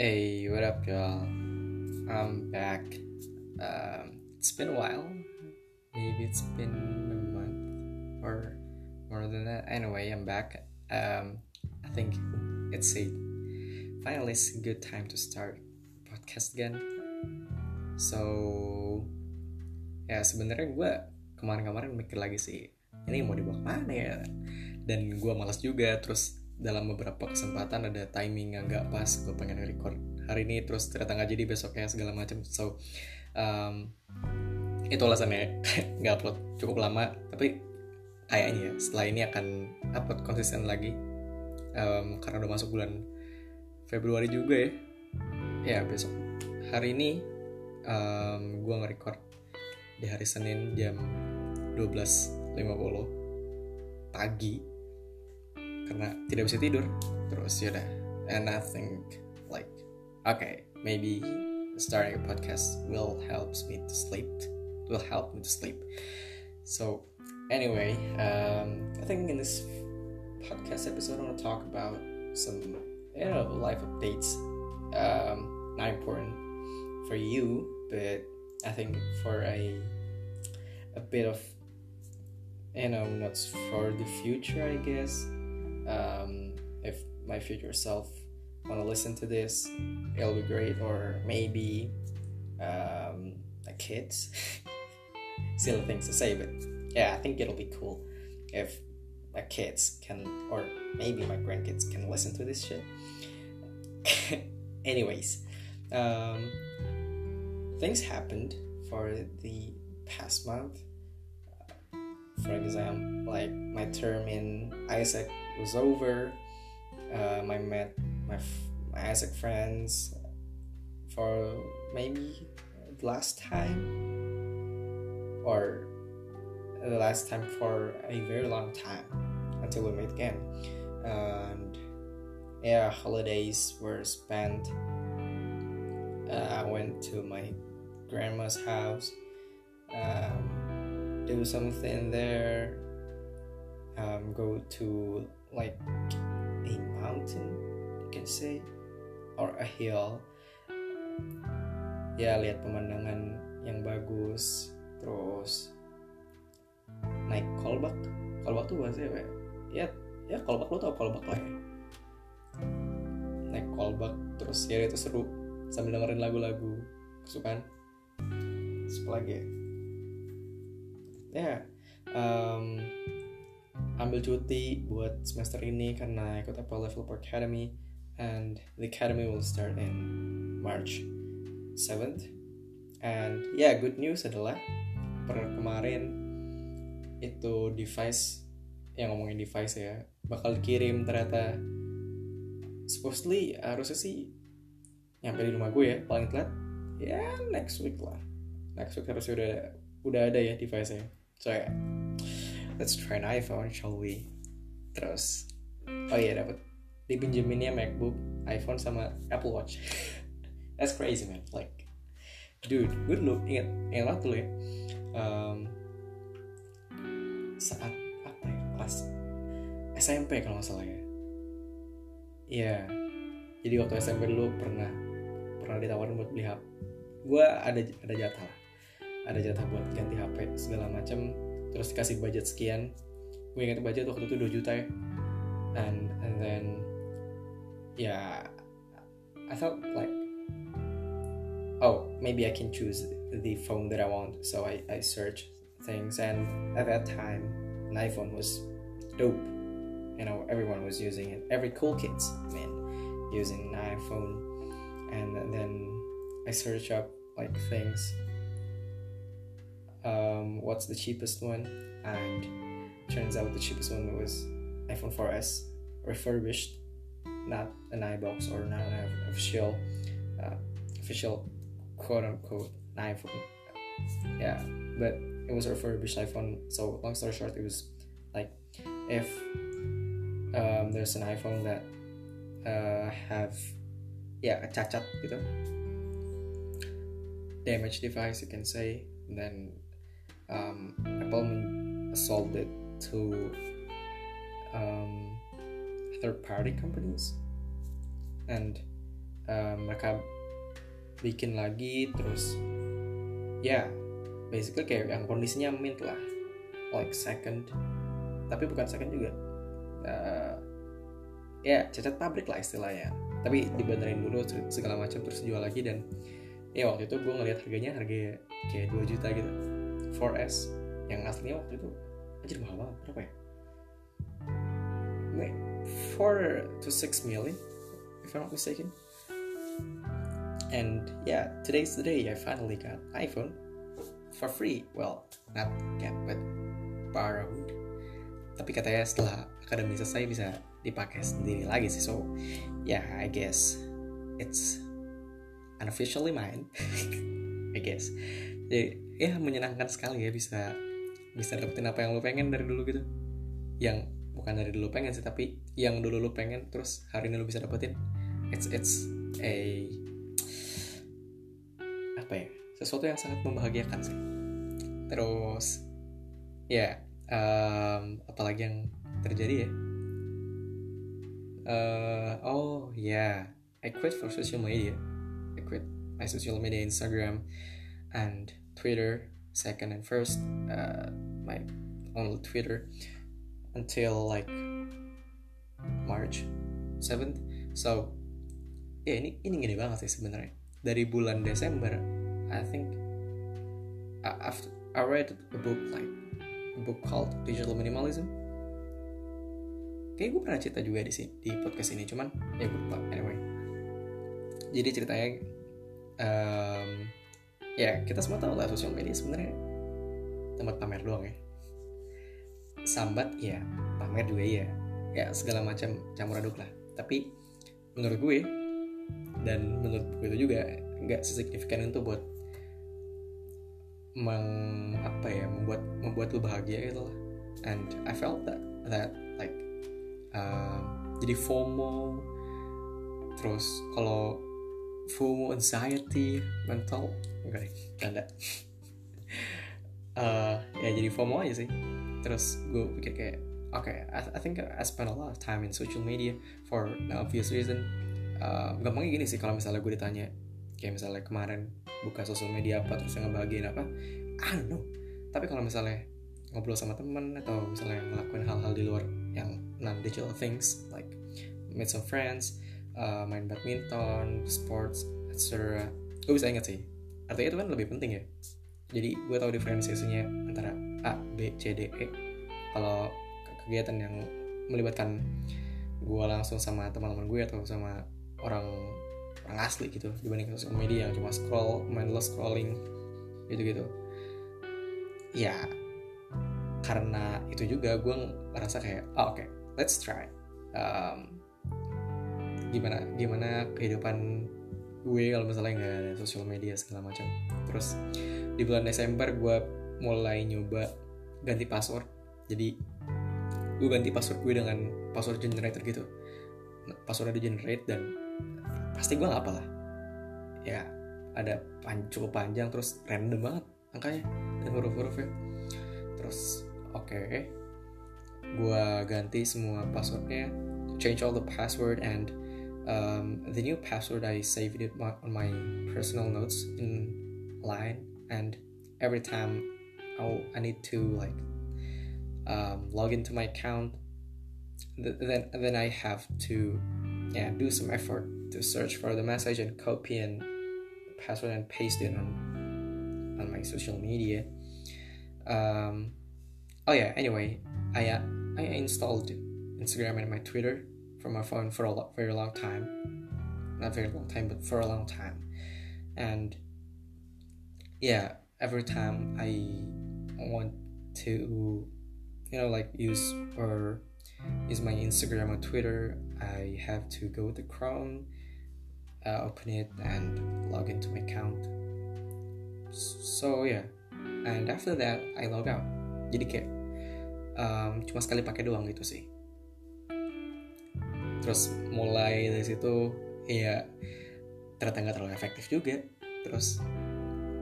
Hey, what up, y'all? I'm back. Um, it's been a while. Maybe it's been a month or more than that. Anyway, I'm back. Um, I think it's a finally it's a good time to start podcast again. So, ya sebenarnya gue kemarin-kemarin mikir lagi sih, ini mau dibawa ke mana ya? Dan gue malas juga. Terus dalam beberapa kesempatan ada timing yang nggak pas, gue pengen record hari ini terus ternyata nggak jadi besoknya segala macam. So, um, itu alasannya nggak upload cukup lama. Tapi kayaknya ya, setelah ini akan upload konsisten lagi um, karena udah masuk bulan Februari juga ya. Ya besok hari ini um, gue nge-record di hari Senin jam 12.50 pagi karena tidak bisa tidur. Terus ya udah. And I think like okay maybe starting a podcast will helps me to sleep. Will help me to sleep. So anyway um, I think in this podcast episode I want to talk about some you know life updates. Um, not important for you but I think for a a bit of you know notes for the future I guess um, if my future self want to listen to this it'll be great. Or maybe um, my kids silly things to say but yeah I think it'll be cool if my kids can or maybe my grandkids can listen to this shit. Anyways um, things happened for the past month for example like my term in isaac was over. Um, i met my, my isaac friends for maybe the last time or the last time for a very long time until we meet again. And yeah holidays were spent. Uh, i went to my grandma's house. Um, do something there um, go to like a mountain you can say or a hill. Ya lihat pemandangan yang bagus terus naik kolbak. Kolbak tuh bahasa apa ya? Ya, ya kolbak lo tau kolbak lah ya. Naik kolbak terus ya itu seru sambil dengerin lagu-lagu kesukaan. Apa lagi ya ya um, ambil cuti buat semester ini karena ikut apa level per academy and the academy will start in March 7th and yeah, good news adalah per kemarin itu device yang ngomongin device ya bakal dikirim ternyata. Supposedly harusnya sih nyampe di rumah gue ya paling telat ya next week lah. Next week harusnya udah udah ada ya device nya so yeah, let's try an iPhone shall we? Terus oh iya dapat dipinjeminnya MacBook iPhone sama Apple Watch. That's crazy man. Like dude gue dulu inget inget waktu dulu ya um, saat apa ya kelas SMP kalau nggak salah ya. Iya. Jadi waktu SMP dulu pernah pernah ditawarin buat beli HP gue ada ada jatah ada jatah buat ganti HP segala macam. Terus dikasih budget sekian. Gue ingat budget waktu itu 2 juta ya. And and then yeah I thought like oh maybe I can choose the phone that I want. So I, I search things and at that time an iPhone was dope. You know everyone was using it. Every cool kids man using an iPhone. And then I search up like things um, what's the cheapest one? And turns out the cheapest one was iPhone 4s refurbished not an iBox or not an official uh, official quote unquote iPhone. Yeah but it was refurbished iPhone so long story short it was like if um, there's an iPhone that uh, have yeah a cacat gitu damaged device you can say then um, Apple sold it to um, third party companies. And uh, mereka bikin lagi terus ya yeah, basically kayak yang kondisinya mint lah. Like second tapi bukan second juga. Uh, ya cacat pabrik lah istilahnya. Tapi dibenerin dulu segala macam terus jual lagi dan ya waktu itu gue ngeliat harganya harga kayak 2 juta gitu 4S yang aslinya waktu itu aja mahal banget berapa ya? Wait, 4 to 6 million if I'm not mistaken. And yeah today's the day I finally got iPhone for free. Well not get but borrowed. Tapi katanya setelah akademi selesai bisa dipakai sendiri lagi sih so yeah I guess it's unofficially mine I guess. Jadi ya menyenangkan sekali ya bisa bisa dapetin apa yang lo pengen dari dulu gitu. Yang bukan dari dulu pengen sih tapi yang dulu lo pengen terus hari ini lo bisa dapetin. It's it's a apa ya sesuatu yang sangat membahagiakan sih. Terus ya um, apalagi yang terjadi ya? Uh, oh yeah I quit for social media. I quit my social media Instagram and Twitter second and first uh, my only Twitter until like March 7th so ya ini ini gini banget sih sebenarnya dari bulan Desember I think after I read a book like a book called Digital Minimalism. Kayak gue pernah cerita juga di sini di podcast ini, cuman ya gue lupa. Anyway, jadi ceritanya um, ya kita semua tahu lah sosial media sebenarnya tempat pamer doang ya. Sambat ya, pamer juga ya, ya segala macam campur aduk lah. Tapi menurut gue dan menurut gue itu juga nggak sesignifikan itu buat meng apa ya membuat membuat lu bahagia gitu lah and I felt that that like uh, jadi FOMO terus kalau FOMO anxiety mental. Enggak deh uh, ya jadi FOMO aja sih. Terus gue pikir kayak oke okay, I, I think I spend a lot of time in social media for the obvious reason. Uh, gampangnya gini sih kalau misalnya gue ditanya kayak misalnya kemarin buka sosial media apa terus yang ngebahagiain apa I don't know. Tapi kalau misalnya ngobrol sama temen atau misalnya ngelakuin hal-hal di luar yang non digital things like meet some friends uh, main badminton sports etc gue bisa ingat sih. Artinya itu kan lebih penting ya. Jadi gue tahu diferensiasinya antara A, B, C, D, E. Kalau kegiatan yang melibatkan gue langsung sama teman-teman gue atau sama orang orang asli gitu dibanding sosial media yang cuma scroll mindless scrolling gitu gitu ya karena itu juga gue ngerasa kayak oh, oke okay, let's try. Um, gimana gimana kehidupan gue kalau misalnya nggak ada sosial media segala macam. Terus di bulan Desember gue mulai nyoba ganti password. Jadi gue ganti password gue dengan password generator gitu. Password di generate dan pasti gue nggak apalah ya ada pan cukup panjang terus random banget angkanya dan huruf-hurufnya terus oke okay, gue ganti semua passwordnya. Change all the password and um, the new password I saved it on my personal notes in line and every time I, I need to like um, log into my account then then I have to yeah do some effort to search for the message and copy and password and paste it on on my social media. Um, oh yeah. Anyway, I uh, I installed Instagram and my Twitter from my phone for a very long time. Not very long time, but for a long time. And yeah, every time I want to, you know, like use or use my Instagram or Twitter, I have to go to Chrome uh, open it and log into my account so yeah and after that I log out jadi kayak um, cuma sekali pakai doang gitu sih terus mulai dari situ ya ternyata nggak terlalu efektif juga. Terus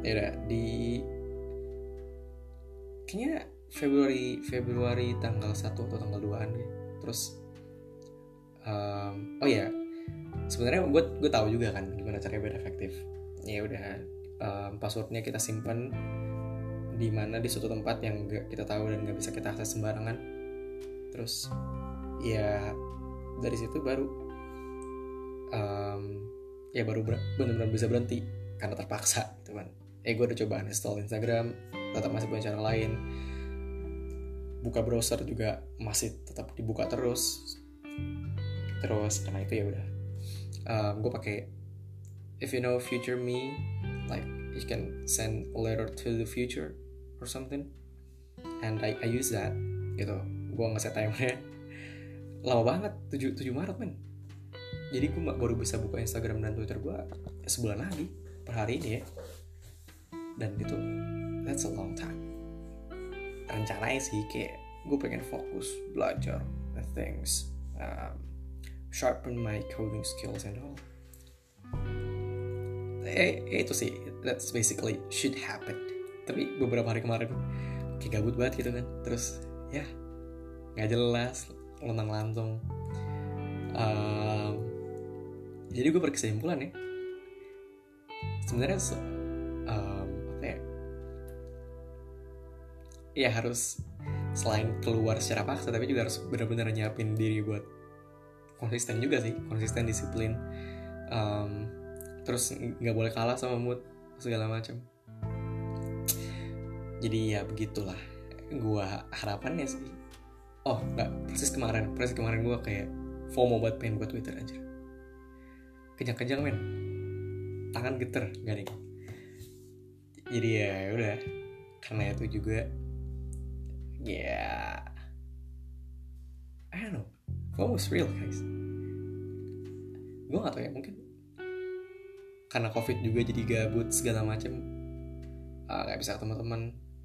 ya udah di kayaknya Februari Februari tanggal 1 atau tanggal 2an ya terus um, oh ya sebenarnya gue gue tahu juga kan gimana caranya biar efektif. Ya udah um, passwordnya kita simpan di mana di suatu tempat yang gak kita tahu dan gak bisa kita akses sembarangan. Terus ya dari situ baru um, ya baru benar-benar bisa berhenti karena terpaksa gitu kan. Eh gue udah coba uninstall Instagram tetap masih punya cara lain. Buka browser juga masih tetap dibuka terus. Terus karena itu ya udah. Um, gue pakai if you know future me like you can send a letter to the future or something. And I, I use that gitu. Gue ngeset timernya lama banget 7, 7 Maret men. Jadi gue baru bisa buka Instagram dan Twitter gue sebulan lagi per hari ini ya. Dan itu that's a long time. Rencananya sih kayak gue pengen fokus belajar things um, sharpen my coding skills and all. Eh, itu sih that's basically should happen tapi beberapa hari kemarin kayak gabut banget gitu kan. Terus ya nggak jelas lontang lantung um, jadi gue berkesimpulan ya sebenarnya um, apa ya? Ya harus selain keluar secara paksa tapi juga harus benar-benar nyiapin diri buat konsisten juga sih konsisten disiplin. Um, terus nggak boleh kalah sama mood segala macam jadi ya begitulah gua harapannya sih oh nggak persis kemarin. Persis kemarin gua kayak FOMO buat pengen buat Twitter aja kejang-kejang men. Tangan geter gak nih jadi ya udah. Karena itu juga ya yeah, I don't know. FOMO is real guys. Gue gak tau ya mungkin karena covid juga jadi gabut segala macem. Ah, nggak uh, bisa ketemu teman.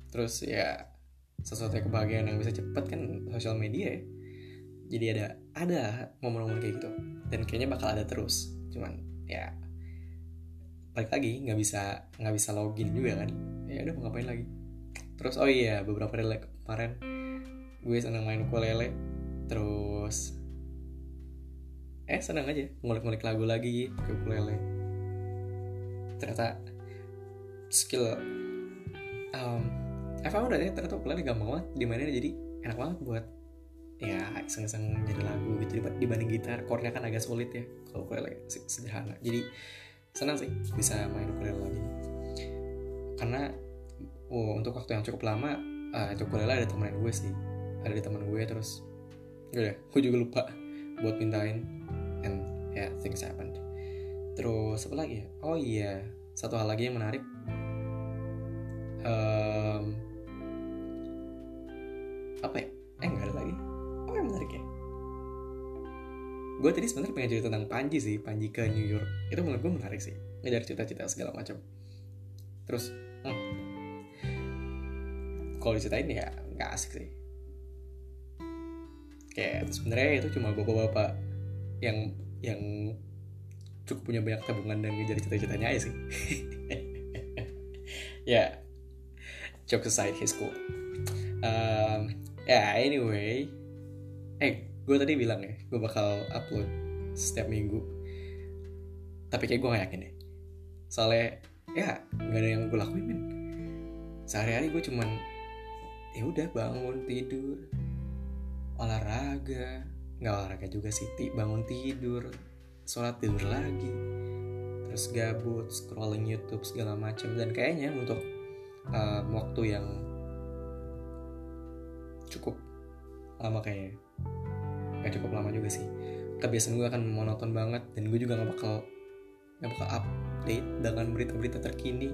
Terus ya sesuatu yang kebahagiaan yang bisa cepet kan sosial media ya. Jadi ada ada momen-momen kayak gitu. Dan kayaknya bakal ada terus. Cuman ya balik lagi nggak bisa nggak bisa login juga kan. Ya udah mau ngapain lagi? Terus oh iya beberapa hari kemarin gue senang main ukulele. Terus eh senang aja ngulik-ngulik lagu lagi ke ukulele. Ternyata skill um, Found that ya ternyata ukulele gampang banget dimainin jadi enak banget buat ya iseng-iseng jadi lagu gitu dibanding gitar. Chordnya kan agak sulit ya kalau ukulele sederhana. Jadi senang sih bisa main ukulele lagi. Karena oh, untuk waktu yang cukup lama uh, itu ukulele ada temenin gue sih. Ada di teman gue terus udah gue juga lupa buat pindahin and yeah things happened. Terus apa lagi ya? Oh iya satu hal lagi yang menarik. Um, apa ya? Eh nggak ada lagi. Apa yang menarik ya? Gue tadi sebenarnya pengen cerita tentang Panji sih Panji ke New York. Itu menurut gue menarik sih. Dari cerita-cerita segala macam. Terus hmm, kalau diceritain ya nggak asik sih. Kayak sebenarnya itu cuma bapak-bapak yang yang cukup punya banyak tabungan dan ngejar cita-citanya aja sih. Ya yeah. joke aside his cool. Um, ya yeah, anyway. Eh gue tadi bilang ya gue bakal upload setiap minggu. Tapi kayak gue gak yakin deh soalnya ya nggak ada yang gue lakuin men. Sehari-hari gue cuman ya udah bangun tidur. Olahraga. Nggak olahraga juga sih bangun tidur. Sholat tidur lagi. Terus gabut scrolling YouTube segala macam dan kayaknya untuk um, waktu yang cukup lama kayaknya. Gak cukup lama juga sih. Kebiasaan gue akan monoton banget dan gue juga gak bakal gak bakal update dengan berita-berita terkini.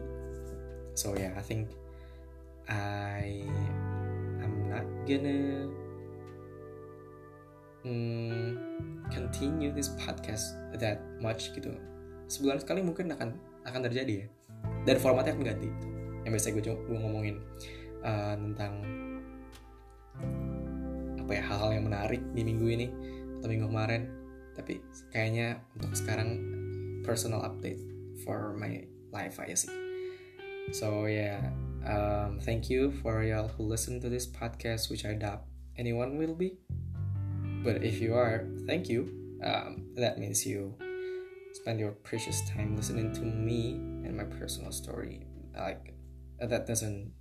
So yeah I think I I'm not gonna mm, continue this podcast that much gitu. Sebulan sekali mungkin akan akan terjadi ya. Dan formatnya akan ganti. Yang biasa gue, gue ngomongin uh, tentang apa ya hal-hal yang menarik di minggu ini atau minggu kemarin tapi kayaknya untuk sekarang personal update for my life aja sih so yeah um, thank you for y'all who listen to this podcast which I doubt anyone will be but if you are thank you um, that means you spend your precious time listening to me and my personal story. Like that doesn't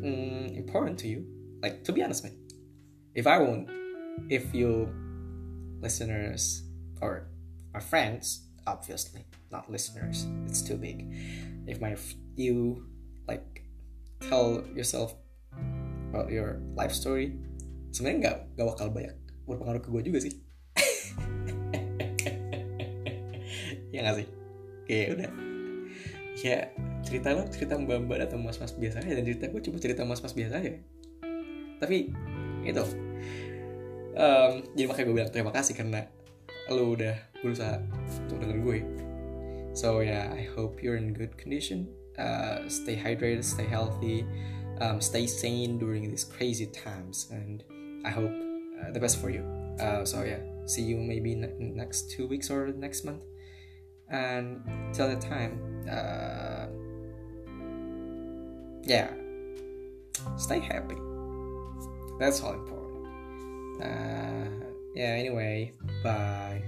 mm, important to you. Like to be honest, man, if I won't, if you listeners or my friends, obviously not listeners, it's too big. If my you like tell yourself about your life story, sebenarnya nggak nggak bakal banyak berpengaruh ke gue juga sih. ya nggak sih? Kayak udah. Ya cerita lo cerita mbak mbak atau mas mas biasa aja dan cerita gue cuma cerita mas mas biasa aja. Tapi itu um, jadi makanya gue bilang terima kasih karena lo udah berusaha untuk dengerin gue. So yeah I hope you're in good condition. Uh, stay hydrated stay healthy. Um, stay sane during these crazy times. And I hope uh, the best for you. Uh, so yeah see you maybe ne- next two weeks or next month. And till that time uh, yeah stay happy that's all important. Uh, yeah anyway bye